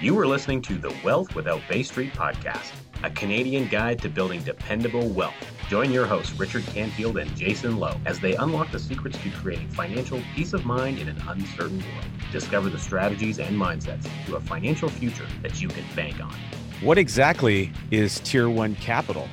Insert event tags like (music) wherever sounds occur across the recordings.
You are listening to the Wealth Without Bay Street podcast, a Canadian guide to building dependable wealth. Join your hosts, Richard Canfield and Jason Lowe, as they unlock the secrets to creating financial peace of mind in an uncertain world. Discover the strategies and mindsets to a financial future that you can bank on. What exactly is Tier 1 Capital?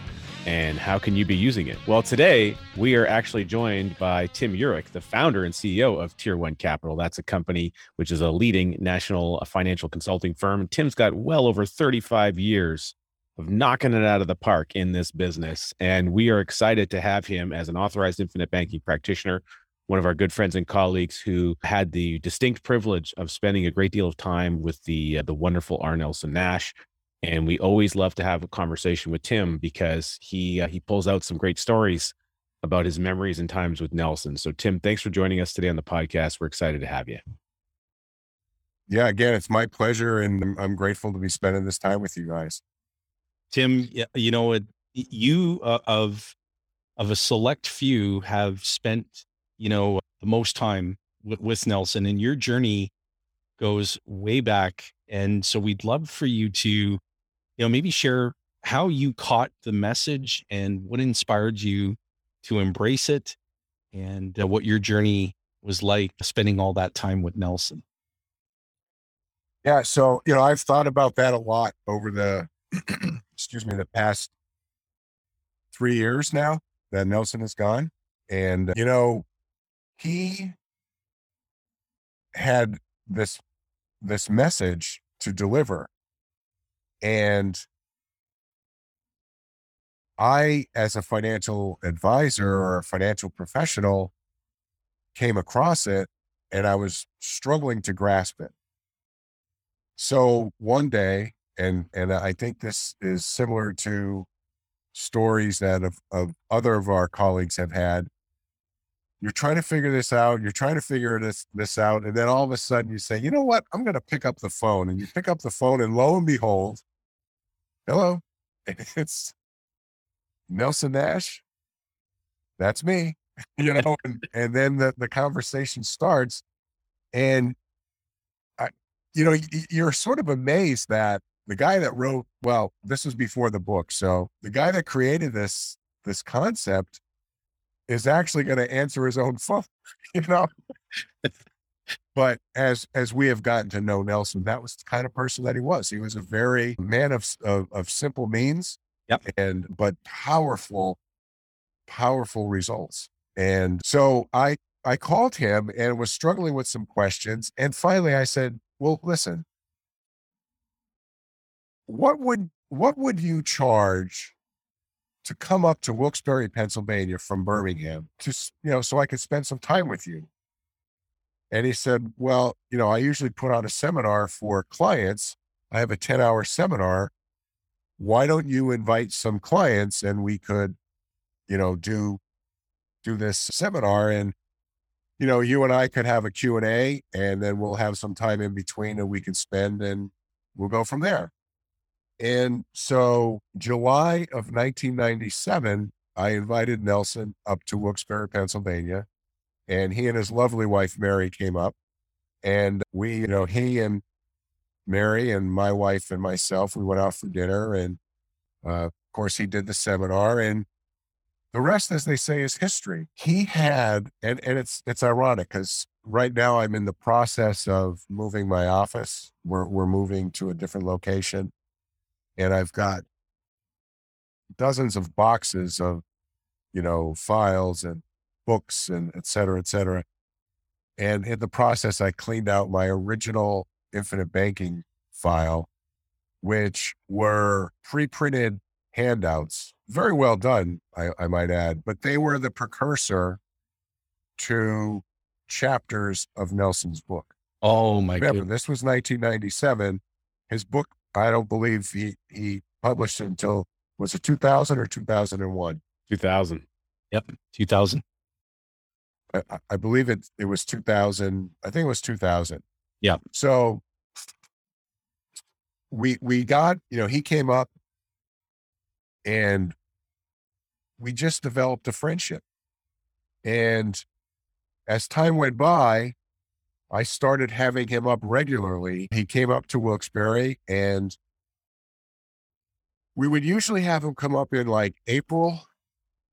And how can you be using it? Well, today we are actually joined by Tim Yurek, the founder and CEO of Tier One Capital. That's a company which is a leading national financial consulting firm. Tim's got well over 35 years of knocking it out of the park in this business. And we are excited to have him as an authorized infinite banking practitioner, one of our good friends and colleagues who had the distinct privilege of spending a great deal of time with the uh, the wonderful R. Nelson Nash and we always love to have a conversation with Tim because he uh, he pulls out some great stories about his memories and times with Nelson. So Tim, thanks for joining us today on the podcast. We're excited to have you. Yeah, again, it's my pleasure, and I'm grateful to be spending this time with you guys. Tim, you know, you uh, of of a select few have spent, you know, the most time with, with Nelson, and your journey goes way back. And so we'd love for you to you know, maybe share how you caught the message and what inspired you to embrace it and uh, what your journey was like spending all that time with Nelson. Yeah. So, you know, I've thought about that a lot over the, (clears throat) excuse me, the past three years now that Nelson is gone. And, you know, he had this, this message to deliver and I, as a financial advisor or a financial professional, came across it and I was struggling to grasp it. So one day, and and I think this is similar to stories that of, of other of our colleagues have had. You're trying to figure this out. You're trying to figure this this out, and then all of a sudden you say, "You know what? I'm going to pick up the phone." And you pick up the phone, and lo and behold, hello, (laughs) it's Nelson Nash. That's me, (laughs) you know, and, and then the, the conversation starts. And, I, you know, you're sort of amazed that the guy that wrote, well, this was before the book. So the guy that created this, this concept is actually going to answer his own (laughs) phone, you know? But as as we have gotten to know Nelson, that was the kind of person that he was. He was a very man of of, of simple means, yep. and but powerful, powerful results. And so I I called him and was struggling with some questions, and finally I said, "Well, listen, what would what would you charge to come up to Wilkes-Barre, Pennsylvania from Birmingham to you know so I could spend some time with you?" And he said, Well, you know, I usually put on a seminar for clients. I have a 10 hour seminar. Why don't you invite some clients and we could, you know, do do this seminar and you know, you and I could have a Q&A and then we'll have some time in between that we can spend and we'll go from there. And so July of 1997, I invited Nelson up to Wilkes-Barre, Pennsylvania and he and his lovely wife Mary came up, and we, you know, he and Mary and my wife and myself, we went out for dinner, and uh, of course he did the seminar, and the rest, as they say, is history. He had, and and it's it's ironic because right now I'm in the process of moving my office. We're we're moving to a different location, and I've got dozens of boxes of, you know, files and books and et cetera, et cetera. And in the process, I cleaned out my original infinite banking file, which were pre printed handouts. Very well done, I, I, might add, but they were the precursor to chapters of Nelson's book. Oh, my God. This was 1997. His book, I don't believe he, he published until, was it 2000 or 2001? 2000. Yep, 2000. I, I believe it it was 2000. I think it was 2000. Yeah. So we we got you know he came up and we just developed a friendship and as time went by I started having him up regularly. He came up to Wilkes-Barre and we would usually have him come up in like April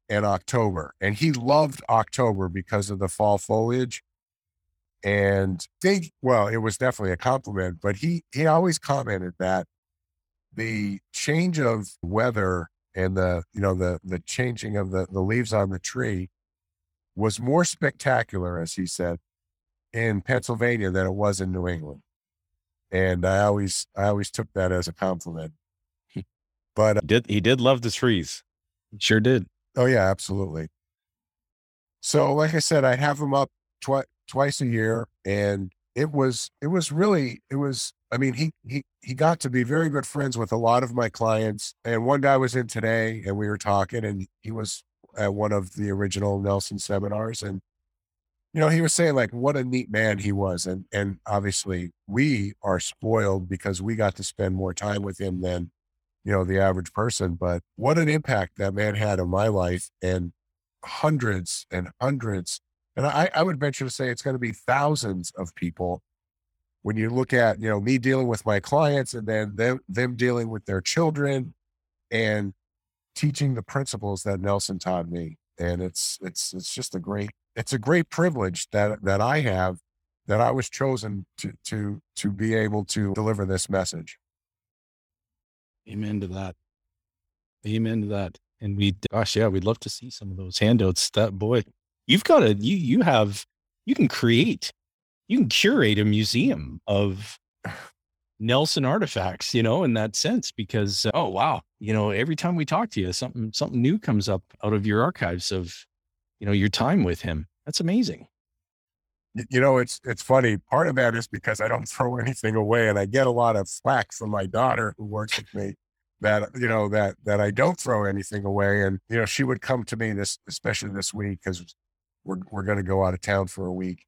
and October. And he loved October because of the fall foliage. And think, well, it was definitely a compliment, but he he always commented that the change of weather and the you know the the changing of the the leaves on the tree was more spectacular, as he said, in Pennsylvania than it was in New England. And I always I always took that as a compliment. (laughs) But uh, did he did love the trees. Sure did. Oh yeah, absolutely. So like I said, I'd have him up twi- twice a year, and it was it was really it was. I mean, he he he got to be very good friends with a lot of my clients, and one guy was in today, and we were talking, and he was at one of the original Nelson seminars, and you know, he was saying like what a neat man he was, and and obviously we are spoiled because we got to spend more time with him than you know the average person. But what an impact that man had on my life, and hundreds and hundreds, and I, I would venture to say it's going to be thousands of people. When you look at you know me dealing with my clients, and then them them dealing with their children, and teaching the principles that Nelson taught me, and it's it's it's just a great it's a great privilege that that I have that I was chosen to to to be able to deliver this message. Amen to that. Amen to that. And we, gosh, yeah, we'd love to see some of those handouts. That boy, you've got a, you, you have, you can create, you can curate a museum of Nelson artifacts, you know, in that sense, because, uh, oh, wow, you know, every time we talk to you, something, something new comes up out of your archives of, you know, your time with him. That's amazing. You know, it's it's funny. Part of that is because I don't (laughs) throw anything away, and I get a lot of flack from my daughter who works with me that you know that that I don't throw anything away. And you know, she would come to me this, especially this week, because we're we're going to go out of town for a week.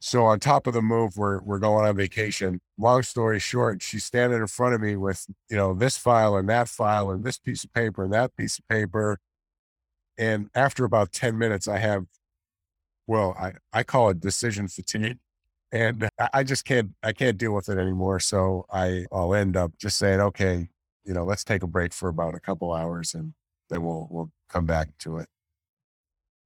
So on top of the move, we're we're going on vacation. Long story short, she's standing in front of me with you know this file and that file and this piece of paper and that piece of paper. And after about ten minutes, I have well, I, I call it decision fatigue. And I, just can't I can't deal with it anymore. So I, I'll end up just saying, okay, you know, let's take a break for about a couple hours and then we'll we'll come back to it.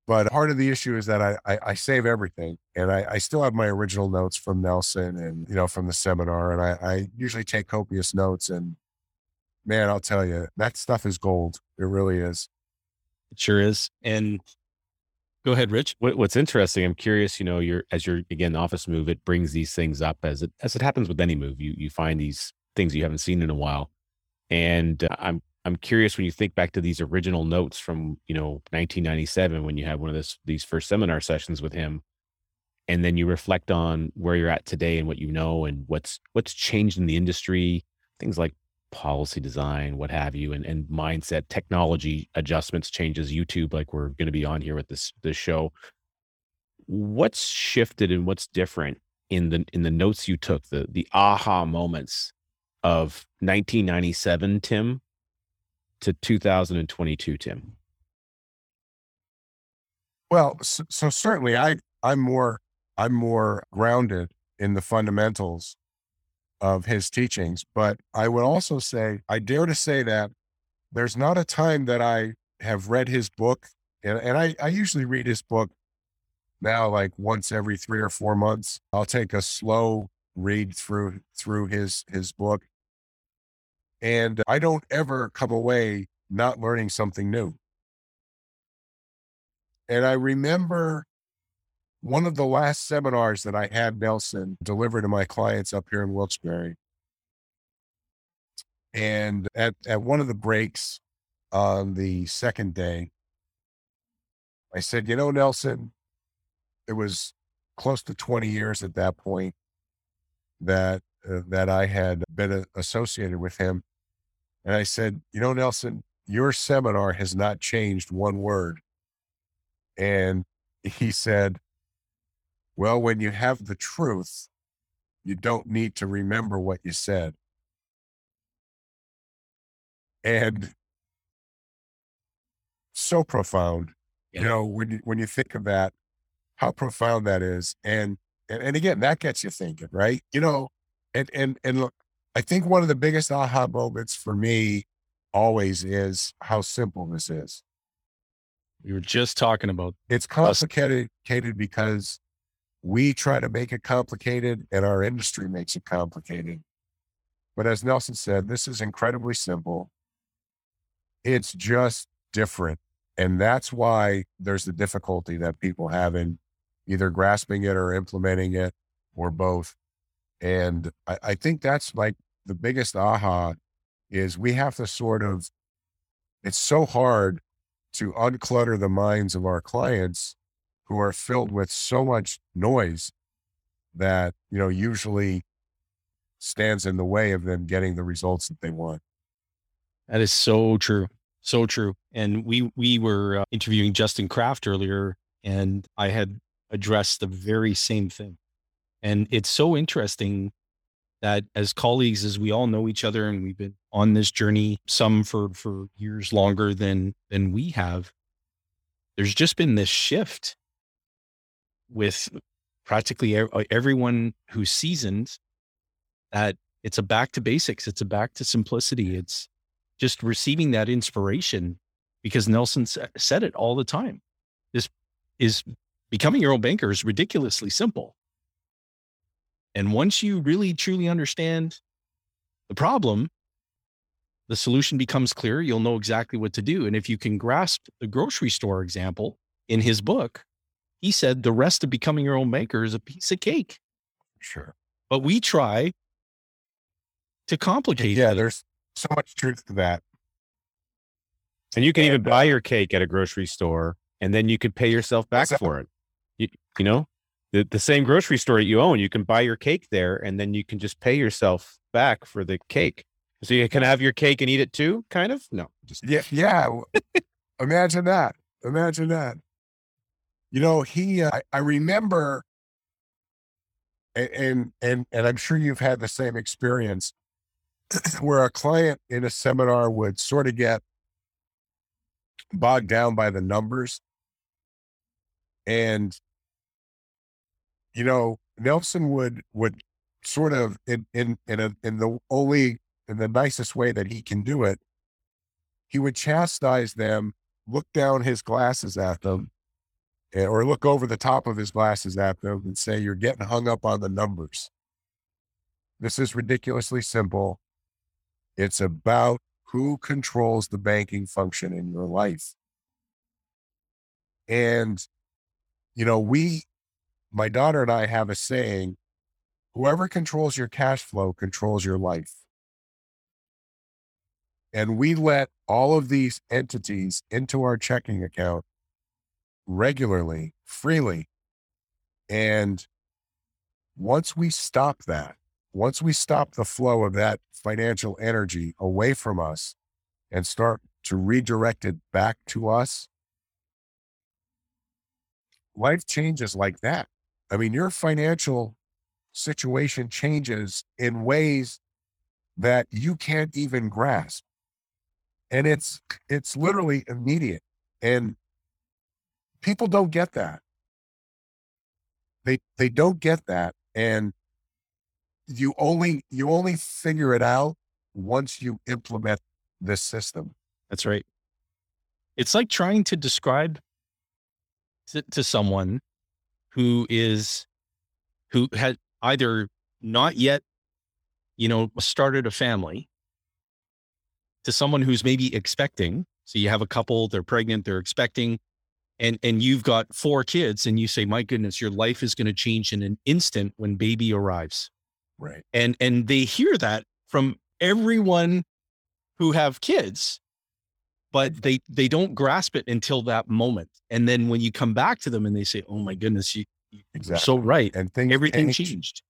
But part of the issue is that I, I, I save everything and I, I still have my original notes from Nelson and, you know, from the seminar. And I, I usually take copious notes and man, I'll tell you, that stuff is gold. It really is. It sure is. And go ahead, Rich. What, what's interesting, I'm curious, you know, you're as you're again the office move, it brings these things up as it as it happens with any move. You you find these things you haven't seen in a while. And uh, I'm I'm curious when you think back to these original notes from, you know, 1997 when you had one of this these first seminar sessions with him and then you reflect on where you're at today and what you know and what's what's changed in the industry, things like policy design, what have you, and, and mindset, technology adjustments, changes, YouTube, like we're going to be on here with this this show. What's shifted and what's different in the in the notes you took, the the aha moments of 1997, Tim, to 2022, Tim? Well, so, so certainly I I'm more I'm more grounded in the fundamentals of his teachings, but I would also say I dare to say that there's not a time that I have read his book and, and I, I usually read his book now like once every three or four months. I'll take a slow read through through his his book. And I don't ever come away not learning something new. And I remember one of the last seminars that I had Nelson deliver to my clients up here in Wilkes-Barre. And at, at one of the breaks on the second day, I said, you know, Nelson, it was close to 20 years at that point that uh, that I had been associated with him. And I said, you know, Nelson, your seminar has not changed one word. And he said, well, when you have the truth, you don't need to remember what you said. And so profound, you know, when you, when you think of that, how profound that is. And and, and again, that gets you thinking, right? You know, and and and look, I think one of the biggest aha moments for me always is how simple this is. We were just talking about it's complicated because we try to make it complicated and our industry makes it complicated. But as Nelson said, this is incredibly simple. It's just different. And that's why there's the difficulty that people have in either grasping it or implementing it or both. And I, I think that's like the biggest aha is we have to sort of, it's so hard to unclutter the minds of our clients who are filled with so much noise that, you know, usually stands in the way of them getting the results that they want. That is so true. So true. And we we were uh, interviewing Justin Kraft earlier and I had addressed the very same thing. And it's so interesting that as colleagues as we all know each other and we've been on this journey some for for years longer than than we have there's just been this shift with practically uh, everyone who's seasoned that it's a back to basics it's a back to simplicity it's just receiving that inspiration because nelson said it all the time this is becoming your own banker is ridiculously simple and once you really truly understand the problem, the solution becomes clear. You'll know exactly what to do. And if you can grasp the grocery store example in his book, he said the rest of becoming your own maker is a piece of cake. Sure. But we try to complicate Yeah, it. there's so much truth to that. And you can And, even buy your cake at a grocery store and then you could pay yourself back Exactly. for it. You, you know, the, the same grocery store that you own, you can buy your cake there and then you can just pay yourself back for the cake. So you can have your cake and eat it too, kind of? No, just Yeah, yeah. Imagine that. Imagine that. You know, he. Uh, I, I remember, and and and I'm sure you've had the same experience, (clears throat) where a client in a seminar would sort of get bogged down by the numbers, and you know, Nelson would would sort of in in in a in the only in the nicest way that he can do it he would chastise them, look down his glasses at them, Eh, or look over the top of his glasses at them and say, You're getting hung up on the numbers. This is ridiculously simple. It's about who controls the banking function in your life. And, you know, we, my daughter and I have a saying whoever controls your cash flow controls your life and we let all of these entities into our checking account regularly, freely. And once we stop that, once we stop the flow of that financial energy away from us and start to redirect it back to us, life changes like that. I mean, your financial situation changes in ways that you can't even grasp and it's it's literally immediate and people don't get that they they don't get that and you only you only figure it out once you implement this system That's right. It's like trying to describe to, to someone who is who had either not yet, you know, started a family to someone who's maybe expecting. So you have a couple, they're pregnant, they're expecting, and and you've got four kids, and you say, My goodness, your life is going to change in an instant when baby arrives. Right. And and they hear that from everyone who have kids but they they don't grasp it until that moment and then when you come back to them and they say oh my goodness you, you're so right. and things everything change. changed.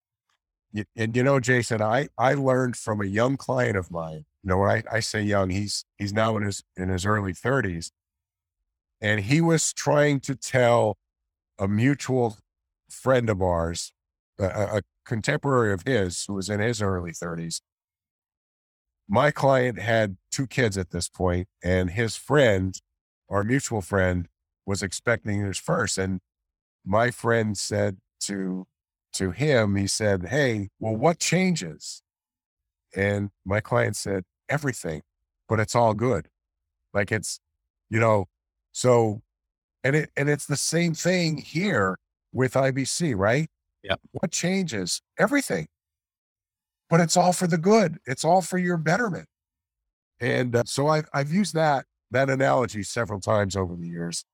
And you know jason i i learned from a young client of mine you know when i, I say young he's he's now in his in his early 30s and he was trying to tell a mutual friend of ours a, a contemporary of his who was in his early 30s my client had two kids at this point and his friend our mutual friend was expecting his first and my friend said to to him, he said, Hey, well, what changes? And my client said, Everything, but it's all good. Like it's, you know, so, and it, and it's the same thing here with IBC, right? Yep. What changes? Everything. But it's all for the good. It's all for your betterment. And uh, so I've, I've used that, that analogy several times over the years.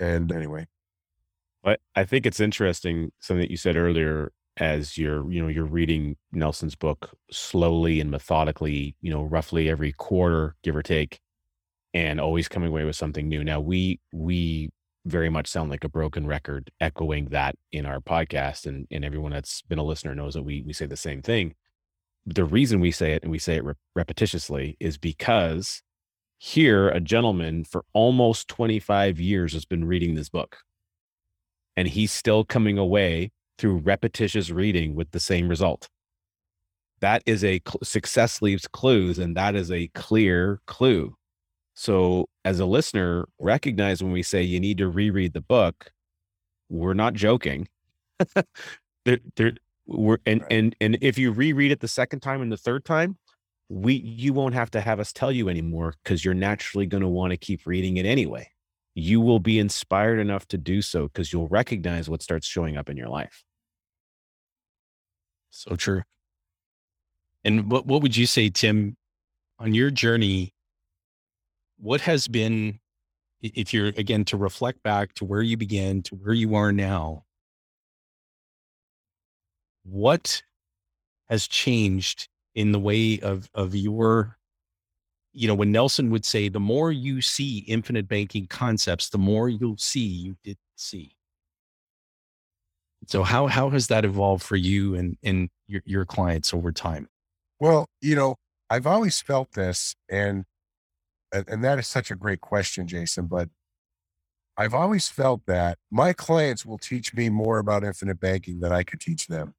And anyway, But I think it's interesting something that you said earlier as you're, you know, you're reading Nelson's book slowly and methodically, you know, roughly every quarter, give or take, and always coming away with something new. Now we we very much sound like a broken record echoing that in our podcast and and everyone that's been a listener knows that we we say the same thing. The reason we say it and we say it re- repetitiously is because here a gentleman for almost 25 years has been reading this book and he's still coming away through repetitious reading with the same result. That is a cl- success leaves clues, and that is a clear clue. So, as a listener, recognize when we say you need to reread the book, we're not joking. (laughs) there, there, we're, and Right. and and if you reread it the second time and the third time, we you won't have to have us tell you anymore because you're naturally going to want to keep reading it anyway you will be inspired enough to do so because you'll recognize what starts showing up in your life. So true. And what what would you say, Tim, on your journey? What has been, if you're again to reflect back to where you began to where you are now, what has changed in the way of of your, you know, when Nelson would say, the more you see infinite banking concepts, the more you'll see you didn't see. So how how has that evolved for you and and your your clients over time? Well, you know, I've always felt this, and and and that is such a great question, Jason. But I've always felt that my clients will teach me more about infinite banking than I could teach them,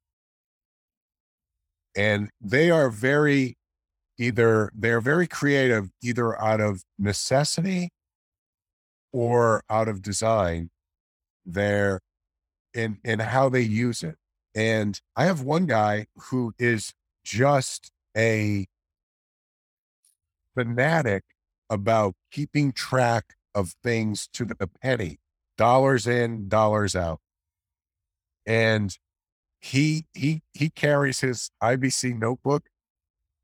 and they are very either they're very creative, either out of necessity or out of design. They're in in how they use it. And I have one guy who is just a fanatic about keeping track of things to the penny, dollars in, dollars out. And he he he carries his IBC notebook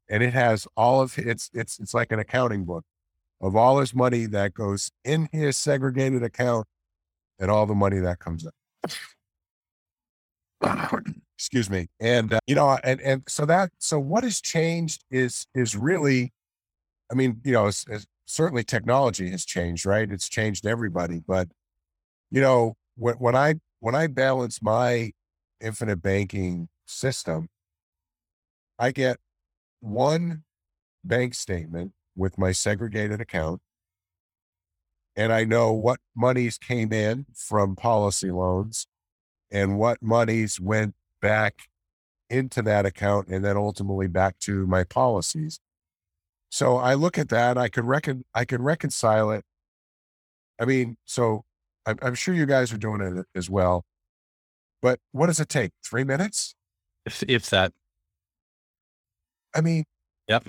and it has all of it's it's it's like an accounting book of all his money that goes in his segregated account and all the money that comes out. Excuse me. And uh, you know, and and so that so what has changed is is really, I mean, you know, it's, it's certainly technology has changed, right? It's changed everybody, but you know, when when I when I balance my infinite banking system, I get one bank statement with my segregated account. And I know what monies came in from policy loans and what monies went back into that account and then ultimately back to my policies. So I look at that, I could recon I could reconcile it. I mean, so I'm, I'm sure you guys are doing it as well. But what does it take? Three minutes? If if that I mean, Yep.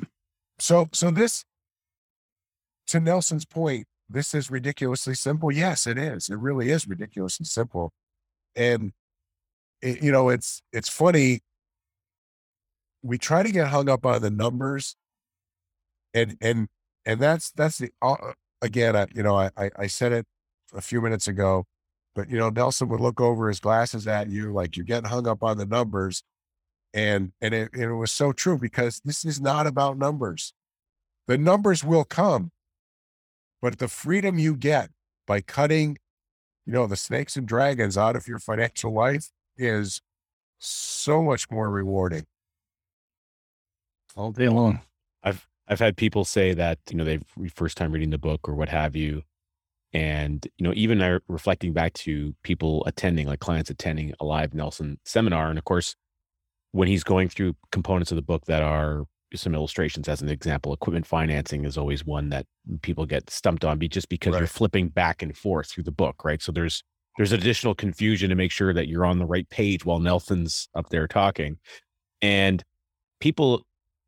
So, so this, to Nelson's point, this is ridiculously simple. Yes, it is. It really is ridiculously simple. And, it, you know, it's, it's funny. We try to get hung up on the numbers and, and, and that's, that's the, uh, again, I, you know, I, I, I said it a few minutes ago, but, you know, Nelson would look over his glasses at you like you're getting hung up on the numbers and and it, and it was so true because this is not about numbers the numbers will come but the freedom you get by cutting you know the snakes and dragons out of your financial life is so much more rewarding all day long. I've I've had people say that you know they've first time reading the book or what have you, and you know even I, reflecting back to people attending, like clients attending a live Nelson seminar, and of course when he's going through components of the book that are some illustrations as an example equipment financing is always one that people get stumped on be just because you're flipping back and forth through the book right so there's there's additional confusion to make sure that you're on the right page while Nelson's up there talking. And people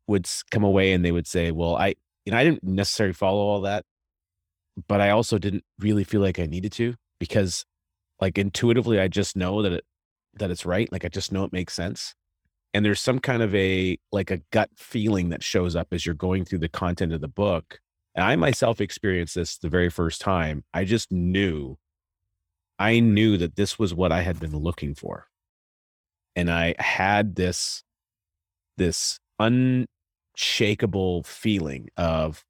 would come away and they would say, well, I, you know, I didn't necessarily follow all that, but I also didn't really feel like I needed to because like intuitively, I just know that it, that it's right. Like I just know it makes sense. And there's some kind of a, like a gut feeling that shows up as you're going through the content of the book. And I myself experienced this the very first time. I just knew I knew that this was what I had been looking for. And I had this this unshakable feeling of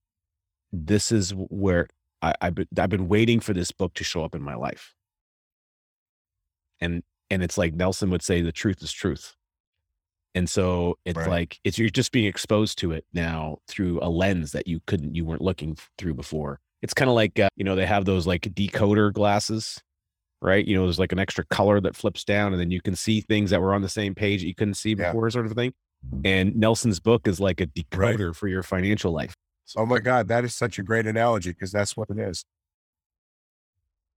this is where I, have been, I've been waiting for this book to show up in my life. And and it's like Nelson would say, the truth is truth. And so it's right. like it's you're just being exposed to it now through a lens that you couldn't you weren't looking through before. It's kind of like uh, you know they have those like decoder glasses right? You know, there's like an extra color that flips down, and then you can see things that were on the same page that you couldn't see before, yeah. sort of thing. And Nelson's book is like a decoder right. for your financial life. Oh my God, that is such a great analogy because that's what it is.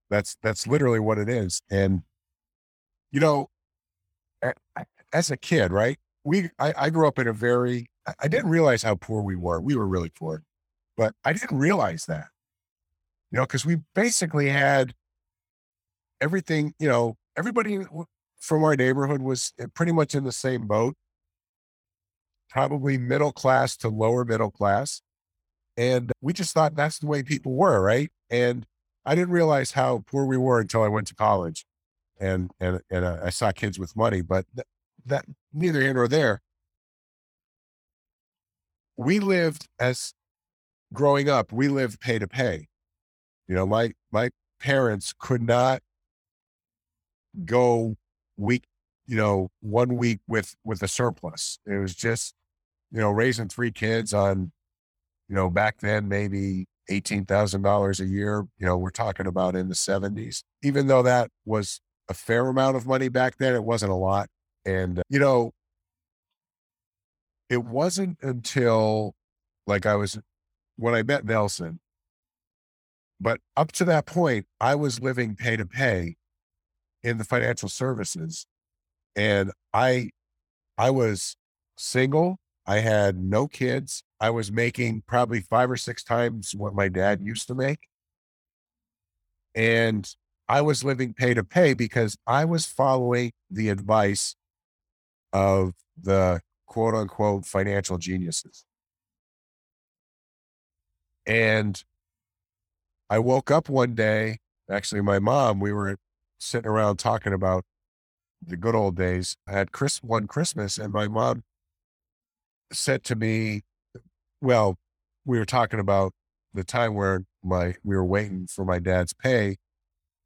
That's that's literally what it is. And you know, as a kid, right? We I, I grew up in a very I didn't realize how poor we were. We were really poor, but I didn't realize that. You know, because we basically had everything, you know, everybody from our neighborhood was eh, pretty much in the same boat, probably middle class to lower middle class. And we just thought that's the way people were, right? And I didn't realize how poor we were until I went to college and and and uh, I saw kids with money, but th- that neither here nor there. We lived as growing up, we lived pay to pay. You know, my my parents could not go week, you know, one week with with a surplus. It was just, you know, raising three kids on, you know, back then maybe eighteen thousand dollars a year. You know, we're talking about in the seventies. Even though that was a fair amount of money back then, it wasn't a lot. And uh, you know, it wasn't until like I was when I met Nelson. But up to that point, I was living pay to pay in the financial services. And I I was single. I had no kids. I was making probably five or six times what my dad mm-hmm. used to make. And I was living pay to pay because I was following the advice of the quote unquote financial geniuses. And I woke up one day, actually, my mom, we were sitting around talking about the good old days. I had Chris one Christmas, and my mom said to me, "Well, we were talking about the time where my we were waiting for my dad's pay,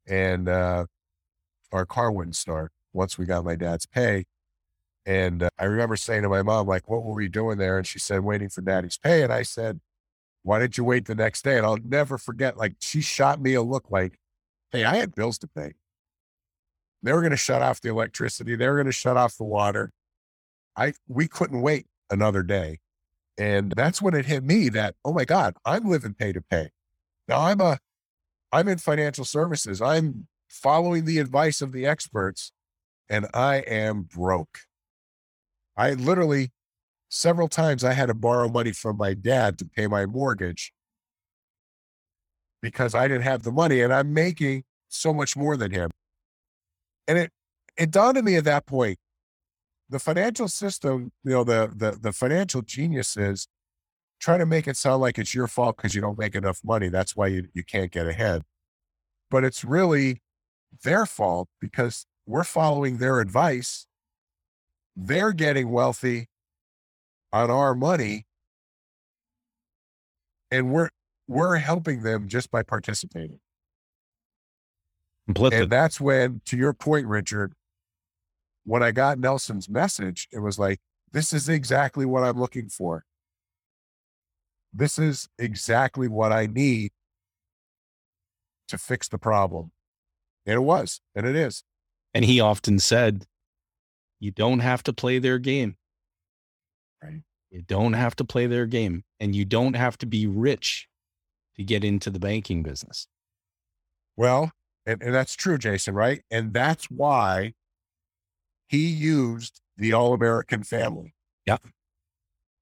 and uh, our car wouldn't start once we got my dad's pay." And uh, I remember saying to my mom, like, what were we doing there? And she said, waiting for daddy's pay. And I said, why didn't you wait the next day? And I'll never forget, like, she shot me a look like, hey, I had bills to pay. They were going to shut off the electricity. They were going to shut off the water. I we couldn't wait another day. And that's when it hit me that, oh my God, I'm living pay to pay. Now I'm a I'm in financial services. I'm following the advice of the experts and I am broke. I literally several times I had to borrow money from my dad to pay my mortgage because I didn't have the money and I'm making so much more than him. And it it dawned on me at that point, the financial system, you know, the the the financial geniuses try to make it sound like it's your fault because you don't make enough money. That's why you, you can't get ahead. But it's really their fault because we're following their advice. They're getting wealthy on our money. And we're we're helping them just by participating. Completely. And that's when, to your point, Richard, when I got Nelson's message, it was like, this is exactly what I'm looking for. This is exactly what I need to fix the problem. And it was, and it is. And he often said, you don't have to play their game. Right. You don't have to play their game and you don't have to be rich to get into the banking business. Well, And, and that's true, Jason, right? And that's why he used the All American family. Yeah.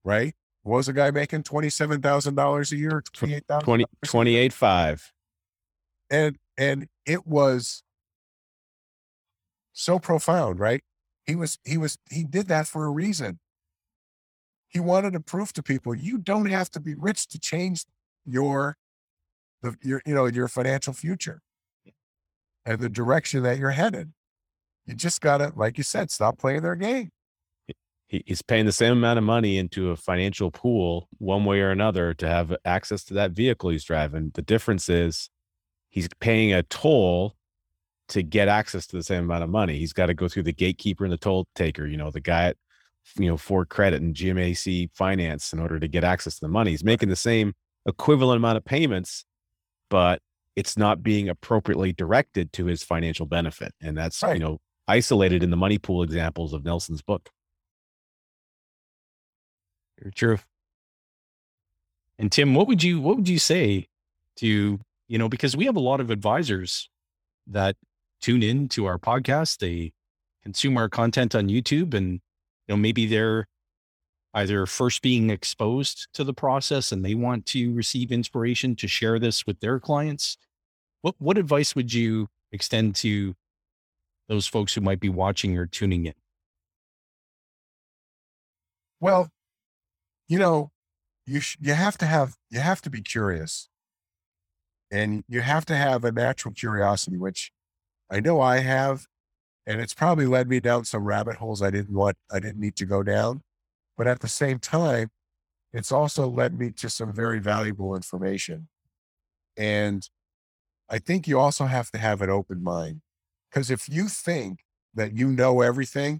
Right? What was the guy making $27,000 a year? 28,000 20, 28 5. And and it was so profound, right? He was he was he did that for a reason. He wanted to prove to people you don't have to be rich to change your the your you know your financial future and the direction that you're headed. You just gotta, like you said, stop playing their game. He's paying the same amount of money into a financial pool one way or another to have access to that vehicle he's driving. The difference is he's paying a toll to get access to the same amount of money. He's got to go through the gatekeeper and the toll taker, you know, the guy at, you know, Ford Credit and GMAC Finance in order to get access to the money. He's making the same equivalent amount of payments, but it's not being appropriately directed to his financial benefit. And that's, Right. you know, isolated in the money pool examples of Nelson's book. Very true. And Tim, what would you what would you say to you know because we have a lot of advisors that tune in to our podcast, they consume our content on YouTube, and you know maybe they're either first being exposed to the process and they want to receive inspiration to share this with their clients. What what advice would you extend to those folks who might be watching or tuning in? Well, you know, you sh- you have to have you have to be curious, and you have to have a natural curiosity, which I know I have, and it's probably led me down some rabbit holes I didn't want I didn't need to go down, but at the same time, it's also led me to some very valuable information, and I think you also have to have an open mind, because if you think that you know everything,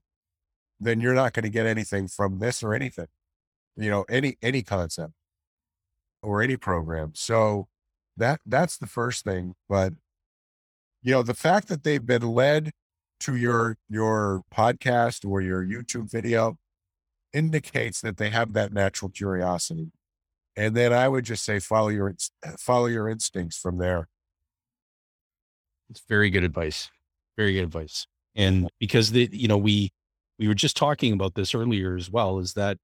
then you're not going to get anything from this or anything you know any any concept or any program. So that that's the first thing but you know the fact that they've been led to your your podcast or your youtube video indicates that they have that natural curiosity. And then i would just say follow your follow your instincts from there. It's very good advice. Very good advice. And because the you know we we were just talking about this earlier as well is that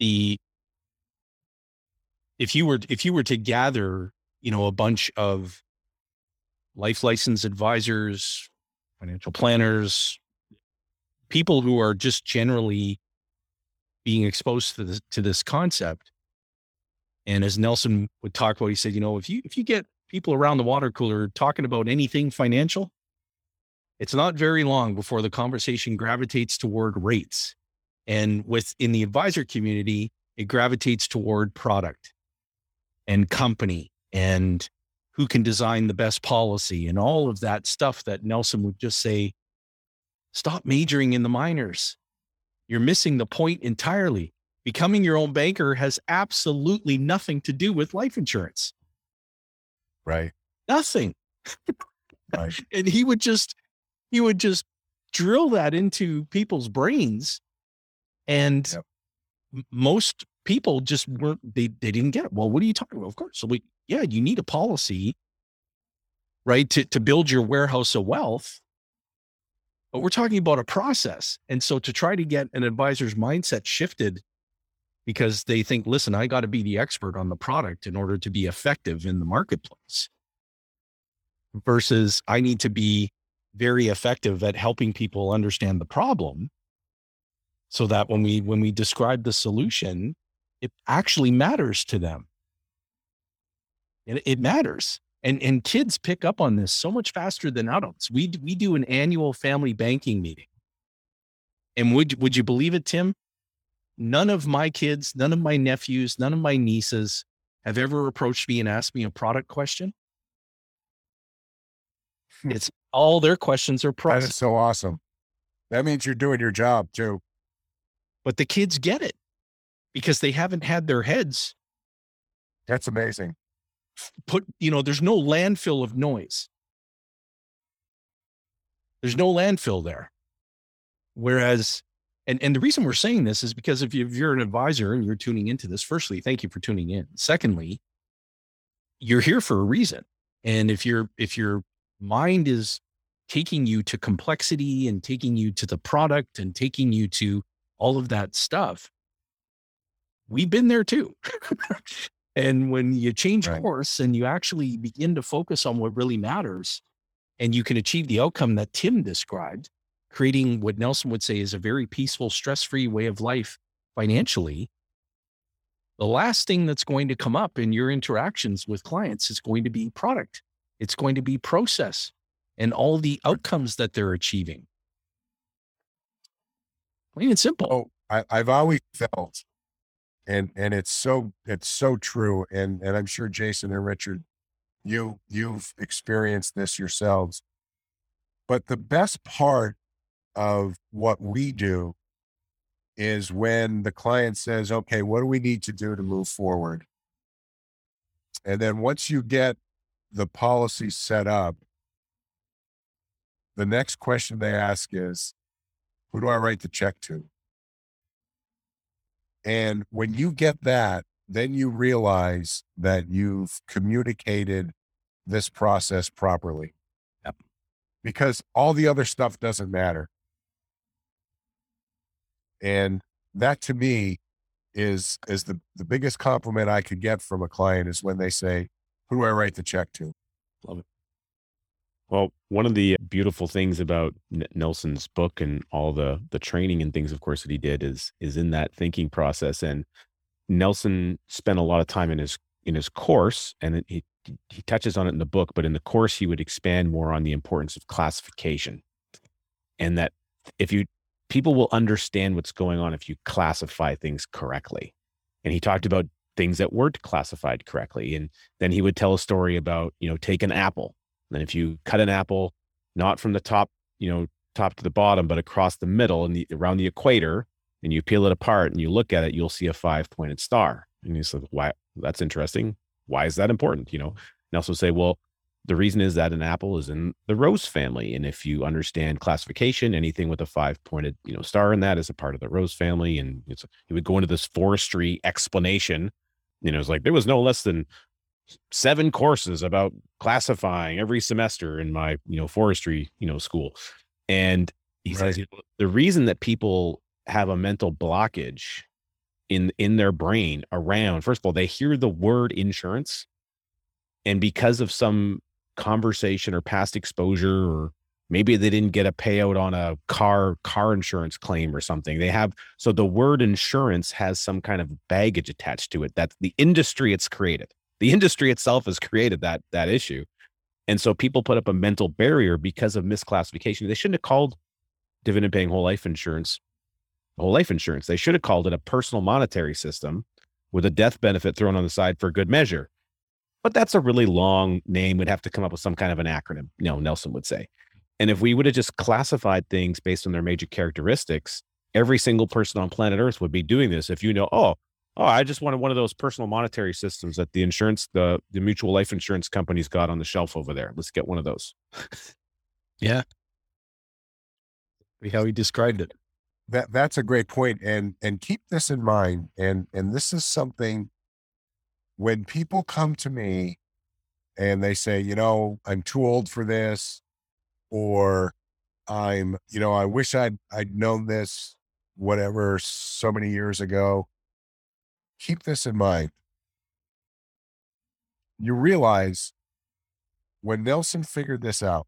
the if you were if you were to gather you know a bunch of life license advisors financial planners people who are just generally being exposed to this to this concept and as nelson would talk about he said you know if you if you get people around the water cooler talking about anything financial it's not very long before the conversation gravitates toward rates and within the advisor community it gravitates toward product and company and who can design the best policy and all of that stuff that nelson would just say stop majoring in the minors. You're missing the point entirely. Becoming your own banker has absolutely nothing to do with life insurance. Right. Nothing. Right. (laughs) And he would just he would just drill that into people's brains and Yep. most people just weren't they they didn't get it. Well what are you talking about? Of course. So we yeah you need a policy right to to build your warehouse of wealth but we're talking about a process. And so to try to get an advisor's mindset shifted because they think listen i got to be the expert on the product in order to be effective in the marketplace versus I need to be very effective at helping people understand the problem so that when we when we describe the solution it actually matters to them. It, it matters. And and kids pick up on this so much faster than adults. We we do an annual family banking meeting. And would would you believe it tim? None of my kids none of my nephews none of my nieces have ever approached me and asked me a product question. Hmm. it's all their questions are that That is so awesome that means you're doing your job too but the kids get it because they haven't had their heads that's amazing put, you know, there's no landfill of noise. There's no landfill there. Whereas, and, and the reason we're saying this is because if, you, if you're an advisor and you're tuning into this, firstly, thank you for tuning in. Secondly, you're here for a reason. And if you're, if you're mind is taking you to complexity and taking you to the product and taking you to all of that stuff. We've been there too. (laughs) and when you change Right. course and you actually begin to focus on what really matters, and you can achieve the outcome that Tim described, creating what Nelson would say is a very peaceful, stress free way of life financially. The last thing that's going to come up in your interactions with clients is going to be product, it's going to be process and all the outcomes that they're achieving. Plain and simple. Oh, I, I've always felt, and and it's so it's so true, and and I'm sure Jason and Richard, you you've experienced this yourselves. But the best part of what we do is when the client says, "Okay, what do we need to do to move forward?" And then once you get the policy set up, the next question they ask is, "Who do I write the check to?" And when you get that, then you realize that you've communicated this process properly. Yep. Because all the other stuff doesn't matter. And that to me is is the, the biggest compliment I could get from a client is when they say, Who do I write the check to? Well, one of the beautiful things about N- Nelson's book and all the the training and things, of course, that he did is is in that thinking process. And Nelson spent a lot of time in his in his course, and it, he he touches on it in the book. But in the course, he would expand more on the importance of classification, and that if you people will understand what's going on if you classify things correctly. And he talked about things that weren't classified correctly, and then he would tell a story about you know take an apple and if you cut an apple, not from the top, you know, top to the bottom, but across the middle and the around the equator, and you peel it apart and you look at it, you'll see a five pointed star. And you say, why? That's interesting. Why is that important? You know, and also say, well, the reason is that an apple is in the rose family. And if you understand classification, anything with a five pointed, you know, star in that is a part of the rose family. And it's, he would go into this forestry explanation. You know, it's like there was no less than seven courses about classifying every semester in my you know forestry you know school. And he says you know, the reason that people have a mental blockage in in their brain around first of all they hear the word insurance. And because of some conversation or past exposure or maybe they didn't get a payout on a car car insurance claim or something they have so the word insurance has some kind of baggage attached to it that's the industry it's created the industry itself has created that that issue. And so people put up a mental barrier because of misclassification. They shouldn't have called dividend paying whole life insurance whole life insurance. They should have called it a personal monetary system with a death benefit thrown on the side for good measure. But that's a really long name. We'd have to come up with some kind of an acronym you know nelson would say. And if we would have just classified things based on their major characteristics every single person on planet earth would be doing this. If you know oh Oh, I just wanted one of those personal monetary systems that the insurance, the the mutual life insurance companies got on the shelf over there. Let's get one of those. (laughs) Yeah. How he described it. That that's a great point. And and keep this in mind. And and this is something when people come to me and they say, you know, I'm too old for this, or I'm, you know, I wish I'd I'd known this, whatever, so many years ago. Keep this in mind. You realize when Nelson figured this out,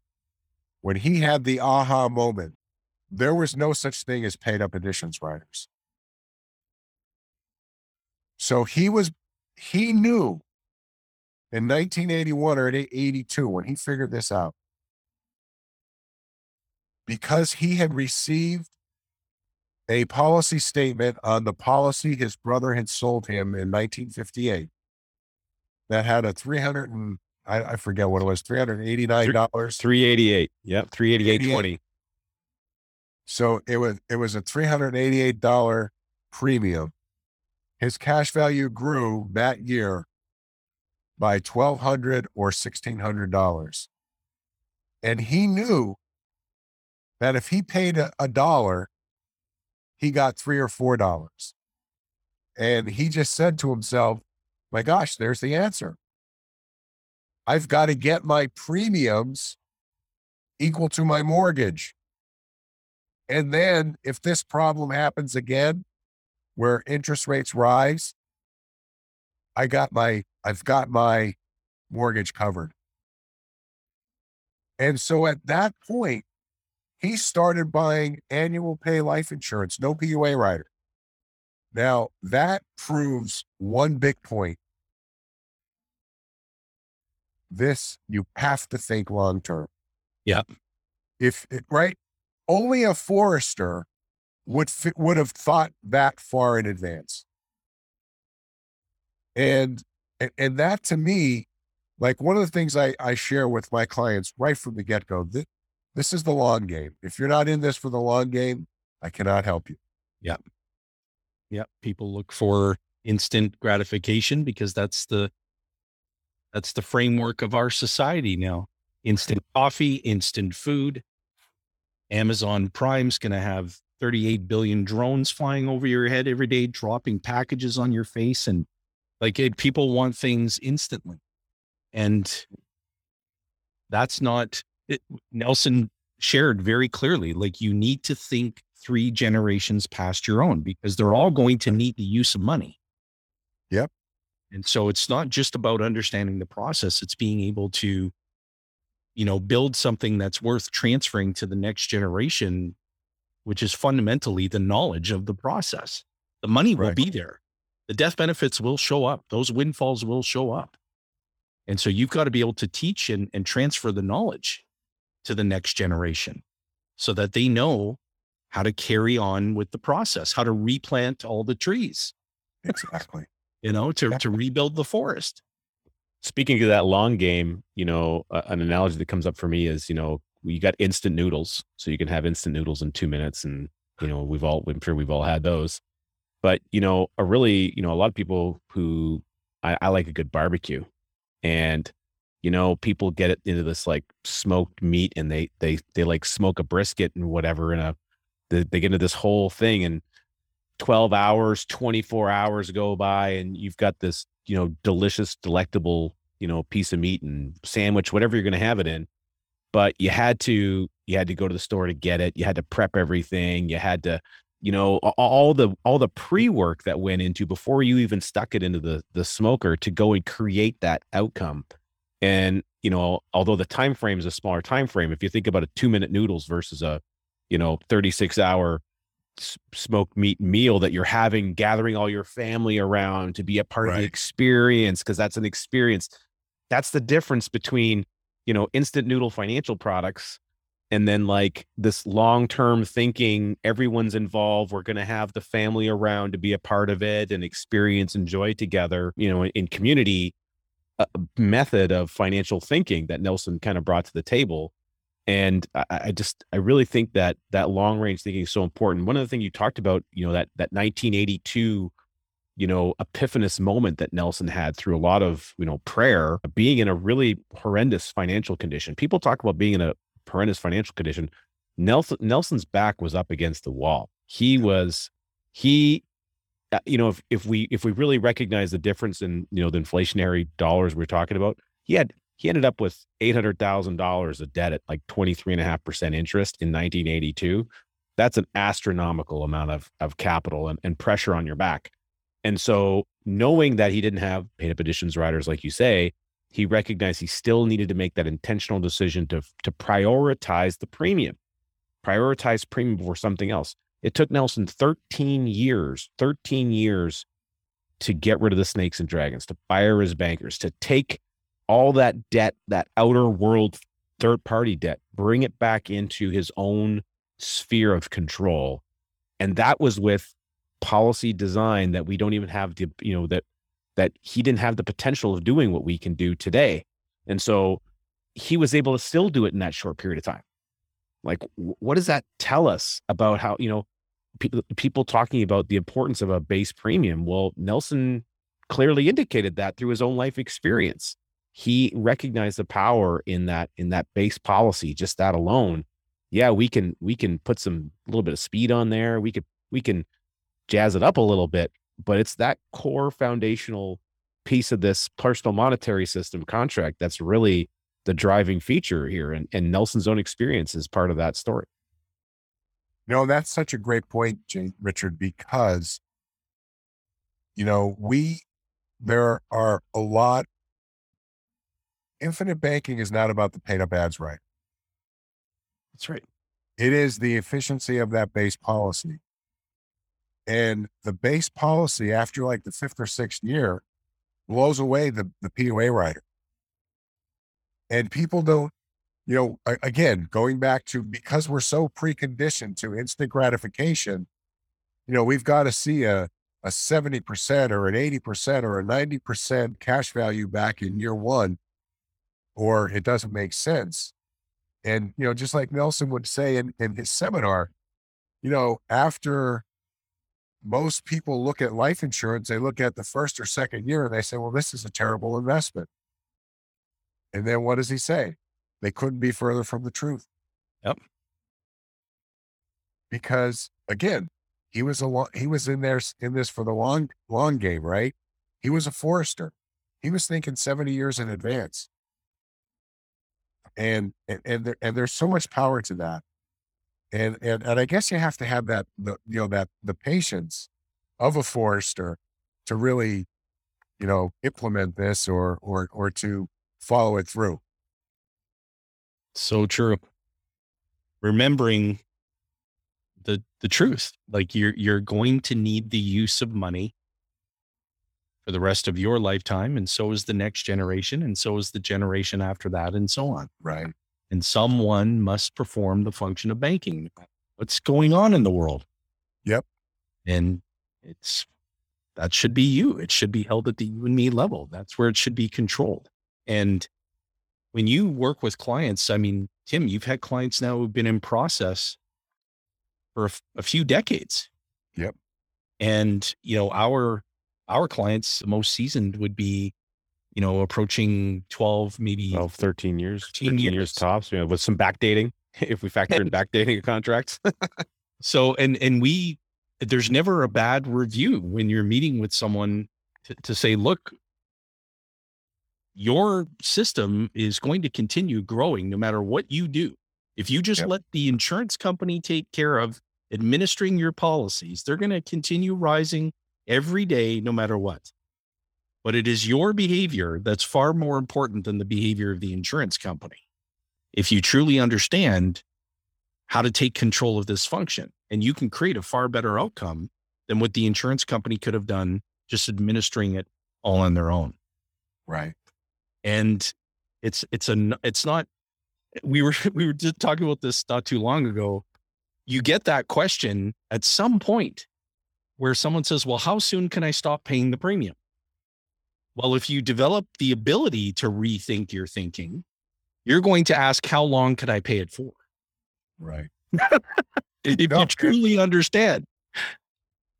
when he had the aha moment, there was no such thing as paid up additions riders. So he was, he knew in 1981 or 82 when he figured this out, because he had received a policy statement on the policy his brother had sold him in 1958 that had a 300 and I, I forget what it was, $389. 388. Yep. 388.20. So it was it was a three hundred eighty eight dollar premium. His cash value grew that year by twelve hundred or sixteen hundred dollars, and he knew that if he paid a, a dollar, he got three or four dollars, and he just said to himself, "My gosh, there's the answer. I've got to get my premiums equal to my mortgage. And then if this problem happens again, where interest rates rise, I got my, I've got my mortgage covered. And so at that point, he started buying annual pay life insurance, no PUA rider. Now that proves one big point. This, you have to think long term. Yeah. If it, right, only a forester would would have thought that far in advance. And, and and that to me, like one of the things I, I share with my clients right from the get go, this, this is the long game. If you're not in this for the long game, I cannot help you. Yeah. Yeah. People look for instant gratification because that's the that's the framework of our society now. Instant coffee, instant food. Amazon Prime's going to have 38 billion drones flying over your head every day, dropping packages on your face. And like people want things instantly. And that's not it, Nelson shared very clearly. Like you need to think three generations past your own because they're all going to need the use of money. Yep. And so it's not just about understanding the process, it's being able to, you know, build something that's worth transferring to the next generation which is fundamentally the knowledge of the process. The money will be there. The death benefits will show up. Those windfalls will show up. And so you've got to be able to teach and, and transfer the knowledge to the next generation so that they know how to carry on with the process, how to replant all the trees. Exactly. You know, to, exactly. to rebuild the forest. Speaking of that long game, you know, uh, an analogy that comes up for me is, you know, you got instant noodles, so you can have instant noodles in two minutes, and you know we've all I'm sure we've all had those. But you know, a really you know a lot of people who I, I like a good barbecue, and you know people get it into this like smoked meat, and they they they like smoke a brisket and whatever, and a they, they get into this whole thing, and 12 hours 24 hours go by and you've got this you know delicious delectable you know piece of meat and sandwich whatever you're going to have it in but you had to you had to go to the store to get it you had to prep everything you had to you know all the all the pre-work that went into before you even stuck it into the the smoker to go and create that outcome and you know although the time frame is a smaller time frame if you think about a 2 minute noodles versus a you know 36 hour smoked meat meal that you're having gathering all your family around to be a part right. of the experience because that's an experience that's the difference between you know, instant noodle financial products and then like this long-term thinking everyone's involved we're going to have the family around to be a part of it and experience and joy together you know in community uh, method of financial thinking that nelson kind of brought to the table and I, I, just i really think that that long range thinking is so important one of the things you talked about you know that that 1982 you know, epiphanous moment that Nelson had through a lot of, you know, prayer, being in a really horrendous financial condition. People talk about being in a horrendous financial condition. Nelson Nelson's back was up against the wall. He was he Uh, you know, if if we if we really recognize the difference in, you know, the inflationary dollars we're talking about, he had he ended up with eight hundred thousand dollars of debt at like twenty three and a half percent interest in 1982. That's an astronomical amount of of capital and, and pressure on your back. And so, knowing that he didn't have paid up additions riders, like you say, he recognized he still needed to make that intentional decision to, to prioritize the premium, prioritize premium before something else. It took Nelson 13 years, 13 years to get rid of the snakes and dragons, to fire his bankers, to take all that debt, that outer world third party debt, bring it back into his own sphere of control. And that was with policy design that we don't even have the you know that that he didn't have the potential of doing what we can do today and so he was able to still do it in that short period of time like what does that tell us about how you know pe- people talking about the importance of a base premium well nelson clearly indicated that through his own life experience he recognized the power in that in that base policy just that alone yeah we can we can put some a little bit of speed on there we could we can jazz it up a little bit, but it's that core foundational piece of this personal monetary system contract that's really the driving feature here. And, and Nelson's own experience is part of that story. No, that's such a great point, Jay, Richard, because, you know, we, there are a lot, infinite banking is not about the paid up ads right. That's right. It is the efficiency of that base policy. And the base policy after like the fifth or sixth year blows away the, the PUA rider. And people don't, you know, again, going back to because we're so preconditioned to instant gratification, you know, we've got to see a, a 70% or an 80% or a 90% cash value back in year one, or it doesn't make sense. And, you know, just like Nelson would say in, in his seminar, you know, after most people look at life insurance, they look at the first or second year and they say, well, this is a terrible investment. And then what does he say? They couldn't be further from the truth. Yep. Because again, he was a long, he was in there in this for the long long game, right? He was a forester. He was thinking 70 years in advance. And and and, there, and there's so much power to that. And and and I guess you have to have that the you know that the patience of a forester to really, you know, implement this or or or to follow it through. So true. Remembering the the truth. Like you're you're going to need the use of money for the rest of your lifetime and so is the next generation and so is the generation after that and so on. Right. And someone must perform the function of banking. What's going on in the world? Yep. And it's that should be you. It should be held at the you and me level. That's where it should be controlled. And when you work with clients, I mean, Tim, you've had clients now who've been in process for a, a few decades. Yep. And, you know, our, our clients, the most seasoned would be, you know, approaching 12, maybe 12, 13 years, 13 13 years, years. tops, you know, with some backdating, (laughs) if we factor in (laughs) backdating contracts. (laughs) So, and, and we, there's never a bad review when you're meeting with someone to, to say, look, your system is going to continue growing no matter what you do. If you just Yep. let the insurance company take care of administering your policies, they're going to continue rising every day, no matter what. But it is your behavior that's far more important than the behavior of the insurance company. If you truly understand how to take control of this function, and you can create a far better outcome than what the insurance company could have done just administering it all on their own Right. And it's it's a it's not we were (laughs) we were just talking about this not too long ago you get that question at some point where someone says well how soon can i stop paying the premium well if you develop the ability to rethink your thinking you're going to ask how long could i pay it for Right. (laughs) if No, you truly understand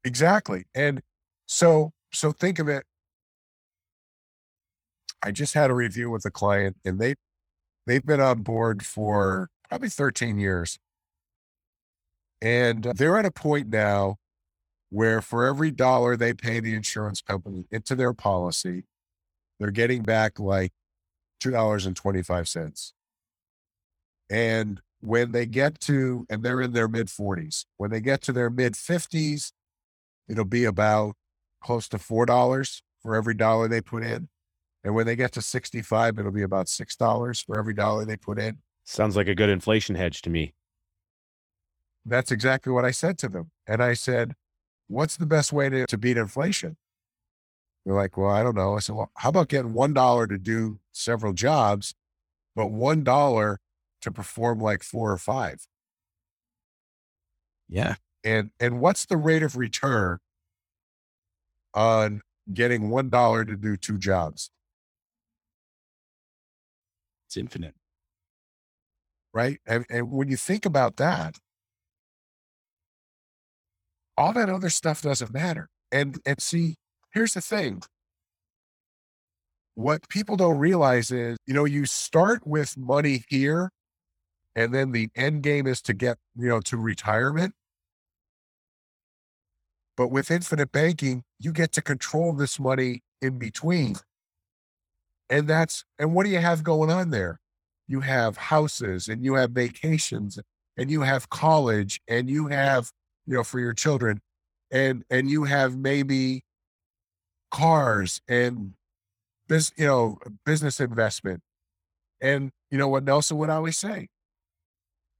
Exactly. And so so think of it. I just had a review with a client and they they've been on board for probably 13 years. And they're at a point now where for every dollar they pay the insurance company into their policy, they're getting back like $2.25. And when they get to, and they're in their mid 40s, when they get to their mid 50s, it'll be about close to $4 for every dollar they put in. And when they get to 65, it'll be about $6 for every dollar they put in. Sounds like a good inflation hedge to me. That's exactly what I said to them. And I said, What's the best way to, to beat inflation? They're like, Well, I don't know. I said, Well, how about getting $1 to do several jobs, but $1 to perform like four or five? yeah And and what's the rate of return on getting one dollar to do two jobs? It's infinite Right. And, and when you think about that, all that other stuff doesn't matter. And and see, here's the thing. What people don't realize is, you know, you start with money here, and then the end game is to get, you know, to retirement. But with infinite banking, you get to control this money in between. And that's and what do you have going on there? you have houses and you have vacations and you have college and you have, you know, for your children and, and you have maybe cars and this, you know, business investment. And you know what Nelson would always say?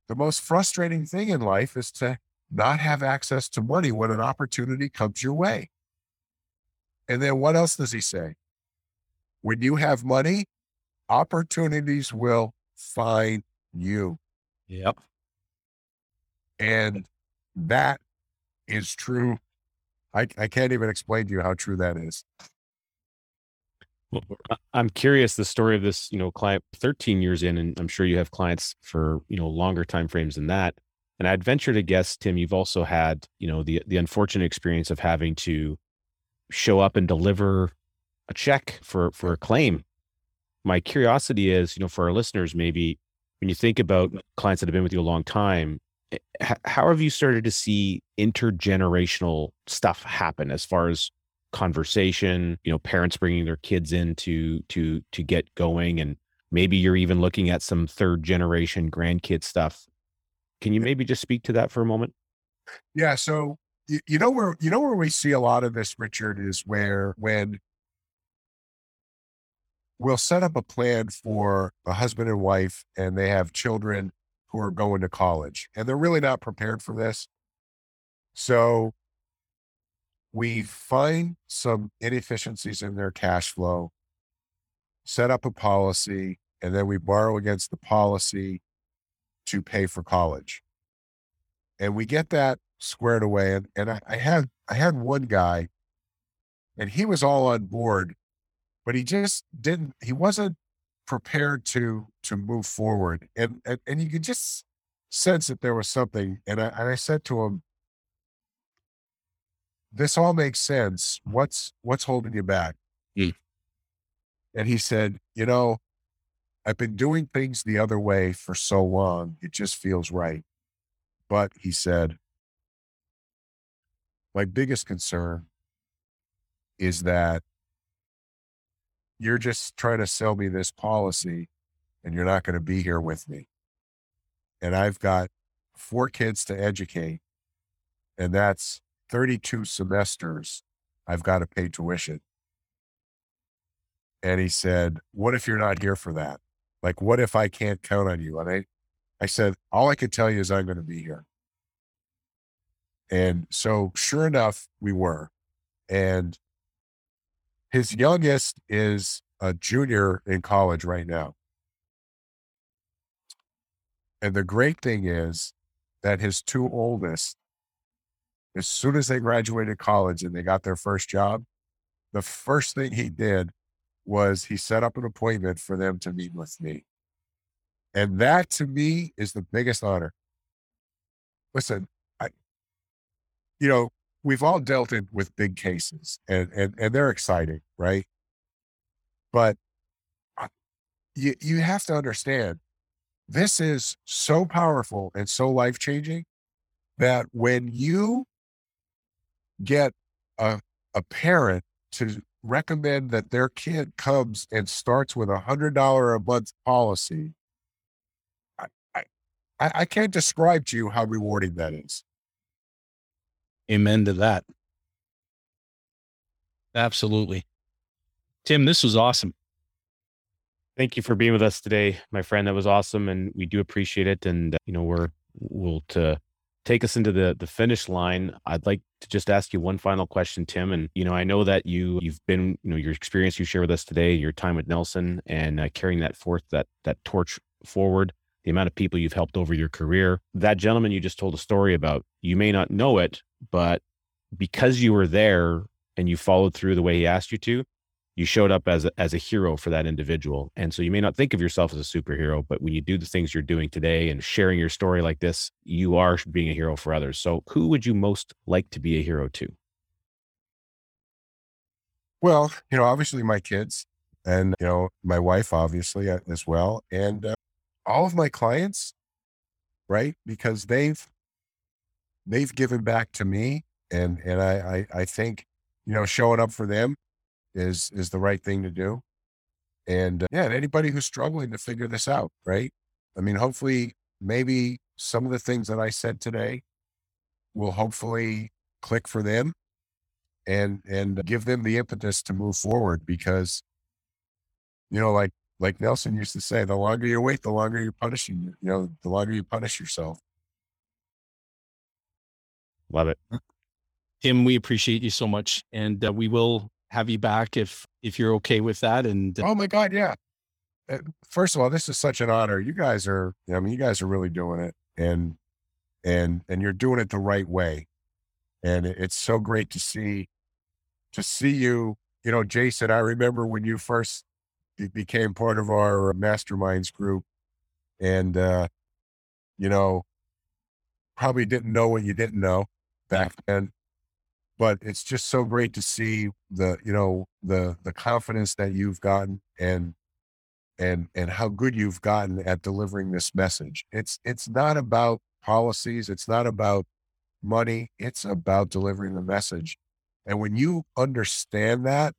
The most frustrating thing in life is to not have access to money when an opportunity comes your way. And then what else does he say? When you have money, opportunities will find you. Yep. And that is true. I, I can't even explain to you how true that is. Well, I'm curious the story of this, you know, client 13 years in, and I'm sure you have clients for, you know, longer time frames than that. And I'd venture to guess, Tim, you've also had, you know, the the unfortunate experience of having to show up and deliver a check for for a claim. My curiosity is, you know, for our listeners, maybe when you think about clients that have been with you a long time, eh, how have you started to see intergenerational stuff happen as far as conversation you know parents bringing their kids in to to to get going and maybe you're even looking at some third generation grandkid stuff? Can you maybe just speak to that for a moment? Yeah so you, you know where you know where we see a lot of this richard is where when we'll set up a plan for a husband and wife and they have children who are going to college and they're really not prepared for this so we find some inefficiencies in their cash flow, set up a policy, and then we borrow against the policy to pay for college. And we get that squared away. And, and I, I had I had one guy and he was all on board, but he just didn't he wasn't prepared to to move forward. And and, and you could just sense that there was something. And I and I said to him, this all makes sense. What's what's holding you back? Mm. And he said, you know, I've been doing things the other way for so long, it just feels right. But he said, my biggest concern is that you're just trying to sell me this policy and you're not going to be here with me. And I've got four kids to educate, and that's 32 semesters, I've got to pay tuition. And he said, What if you're not here for that? Like, what if I can't count on you? And I, I said, All I can tell you is I'm going to be here. And so, sure enough, we were. And his youngest is a junior in college right now. And the great thing is that his two oldest as soon as they graduated college and they got their first job, the first thing he did was he set up an appointment for them to meet with me. And that to me is the biggest honor. Listen, I, you know, we've all dealt in with big cases and, and, and they're exciting, right? But uh, you, you have to understand this is so powerful and so life changing that when you get a, a parent to recommend that their kid comes and starts with a hundred dollar a month policy, I, I, I can't describe to you how rewarding that is. Amen to that. Absolutely. Tim, this was awesome. Thank you for being with us today, my friend. That was awesome. And we do appreciate it. And, uh, you know, we're, we'll to take us into the the finish line, I'd like to just ask you one final question, Tim. And you know, I know that you you've been you know your experience you share with us today, your time with Nelson, and uh, carrying that forth that that torch forward. The amount of people you've helped over your career. That gentleman you just told a story about, you may not know it, but because you were there and you followed through the way he asked you to, you showed up as a, as a hero for that individual. And so you may not think of yourself as a superhero, but when you do the things you're doing today and sharing your story like this, you are being a hero for others. So who would you most like to be a hero to? Well, you know, obviously my kids and, you know, my wife, obviously uh, as well. And uh, all of my clients, right? Because they've, they've given back to me. And, and I, I, I think, you know, showing up for them is is the right thing to do. And uh, yeah, and anybody who's struggling to figure this out, right? I mean, hopefully, maybe some of the things that I said today will hopefully click for them and and give them the impetus to move forward because you know like like Nelson used to say the longer you wait the longer you're punishing you know the longer you punish yourself love it Tim, we appreciate you so much, and uh, we will have you back if if you're okay with that. And oh my god, yeah. Uh, first of all, this is such an honor. You guys are, I mean, you guys are really doing it, and and and you're doing it the right way, and it's so great to see to see you. You know, Jason, I remember when you first became part of our masterminds group, and uh, you know, probably didn't know what you didn't know back then but it's just so great to see the you know the the confidence that you've gotten and and and how good you've gotten at delivering this message. It's it's not about policies it's not about money it's about delivering the message. And when you understand that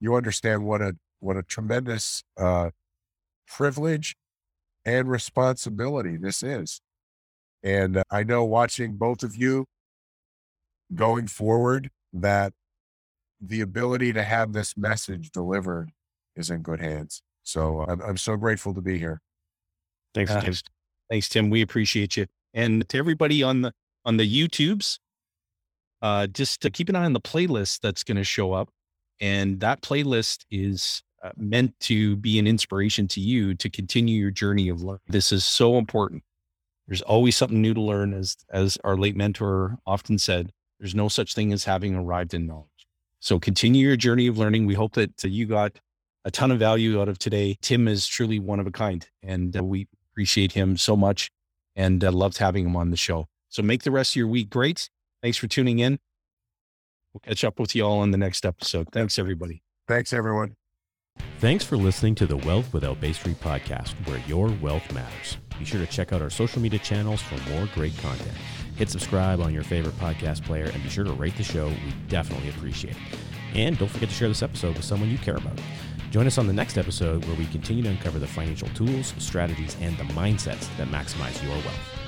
you understand what a what a tremendous uh privilege and responsibility this is. And uh, i know watching both of you going forward that the ability to have this message delivered is in good hands. So I'm, I'm so grateful to be here. Thanks, uh, Tim. Thanks, Tim. We appreciate you. And to everybody on the on the YouTubes, uh, just to keep an eye on the playlist that's going to show up. And that playlist is uh, meant to be an inspiration to you to continue your journey of learning. This is so important. There's always something new to learn, as as our late mentor often said. There's no such thing as having arrived in knowledge. So continue your journey of learning. We hope that you got a ton of value out of today. Tim is truly one of a kind, and uh, we appreciate him so much and uh, loved having him on the show. So make the rest of your week great. Thanks for tuning in. We'll catch up with you all on the next episode. Thanks, everybody. Thanks, everyone. Thanks for listening to the Wealth Without Bay Street podcast, where your wealth matters. Be sure to check out our social media channels for more great content. Hit subscribe on your favorite podcast player and be sure to rate the show. We definitely appreciate it. And don't forget to share this episode with someone you care about. Join us on the next episode where we continue to uncover the financial tools, strategies, and the mindsets that maximize your wealth.